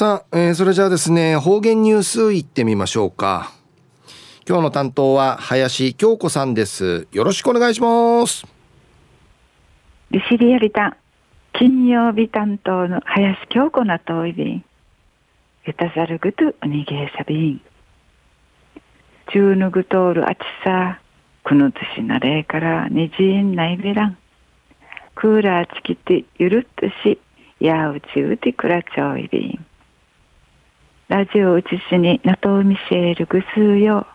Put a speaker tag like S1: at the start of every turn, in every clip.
S1: さあ、えー、それじゃあですね、方言ニュースいってみましょうか。今日の担当は林京子さんです。よろしくお願いします。
S2: ルシリアリタン、金曜日担当の林京子なといびん。ゆたざるぐとおにげさびん。中ぬぐとおるあちさ、くぬつしなれからにじんないべらん。クーラーちきてゆるっとし、やうちうてくらちょういびん。ラジオうちしになとうみせるぐすうよ。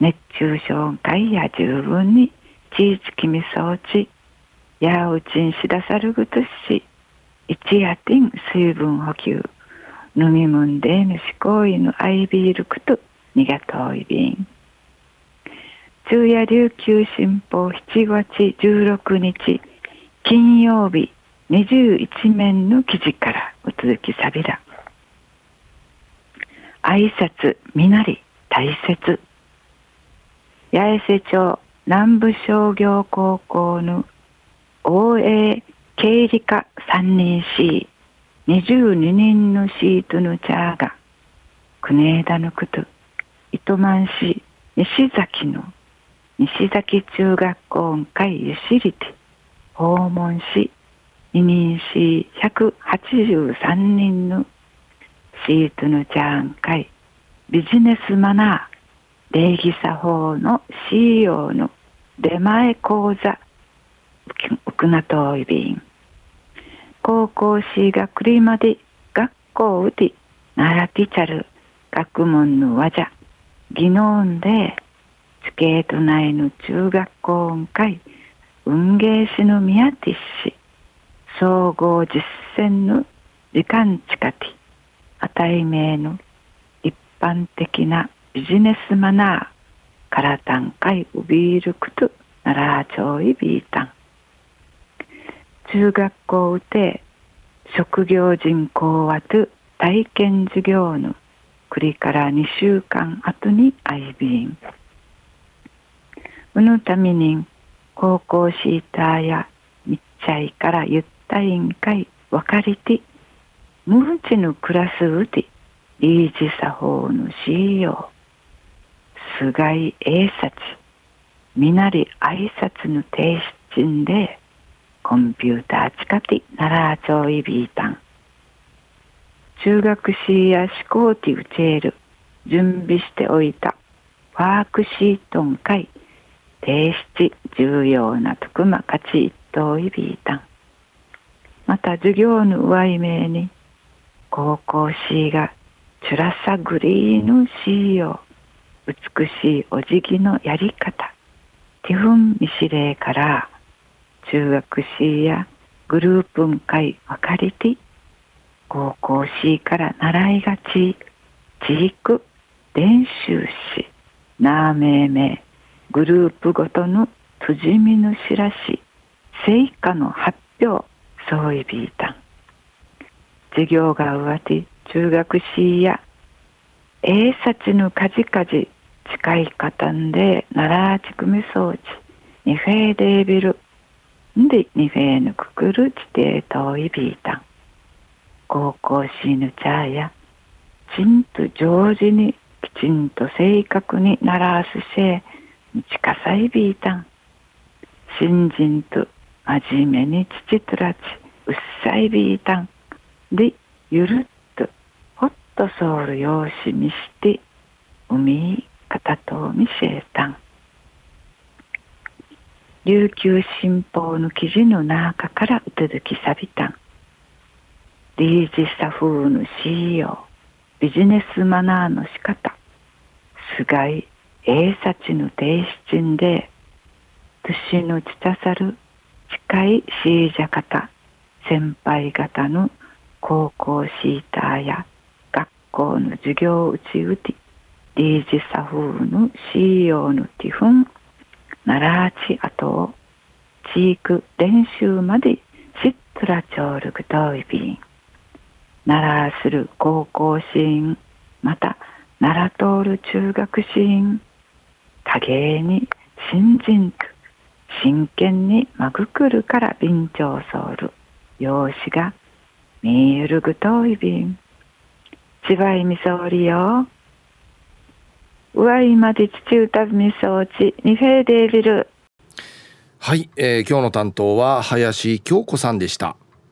S2: 熱中症会や十分にちいちきみそうち。やうちんしださるぐとし。一夜てん水分補給。飲みむんでぬしこういぬアイビールクとにがといびん。昼夜琉球新報7月16日金曜日21面の記事からお続きさびら。挨拶みなり大切。八重瀬町南部商業高校の応援経理科3人 C22 人のシートのチャーが国枝のこと糸満市西崎の西崎中学校会ゆしりて訪問し二人し183人のシートのジャン会ビジネスマナー。礼儀作法の CEO の出前講座。ウクナトイビン高校しがくりまで学校うて。ならティチャル学問のわじゃ技能で。スケート内の中学校音会。運芸師の宮ティッシ総合実践の時間近き値名の一般的なビジネスマナーから段階ウビールクトナラーチョイビータン。中学校で職業人口はと体験授業の栗から2週間後に相便うぬために高校シーターや密着からゆった委員会分かりて無うちのクラスうてリージ作法の CEO 菅井英察みなり挨拶の提出んでコンピューター近くならあちょいビータン中学士や思考ティウチェール準備しておいた。ワークシートン会提出重要なとくま価値一等いビータンまた授業の上い名に高校 C がチュラサグリーの CEO 美しいお辞儀のやり方ティフンミシレイから中学 C やグループン会分かりて高校 C から習いがち地域練習しなあめいめグループごとのとじみの知らし成果の発表そういびい授業が終わって中学 C や英察のかじかじ近い方んで奈良地組装置ニフェーデービル。でニフェーヌククル地底遠いビータン高校シーヌチャーやちんと上手にきちんと正確にならすせ近さいビータン新人と真面目に父とらちうっさいビータンでゆるっとほっとソウル用紙にして海片と見せた。ん琉球新報の記事の中からうつづきさびた。んリージサフーの CEO ビジネスマナーの仕方。菅井英察の提出んで年のちたさる近いシージャ方先輩方の高校シーターや学校の授業うちうてリージサフーの CEO のティフンナラーチアトをチーク練習までシットラチョールグトイビンナラーする高校シーンまたナラトール中学シーン。多芸に新人と真剣にまぐくるから備長ソウル用紙が見ゆるぐといびん千葉いみそうりよ。上井まで父歌みそうち、ニフェーデービル。
S1: はい、えー、今日の担当は林京子さんでした。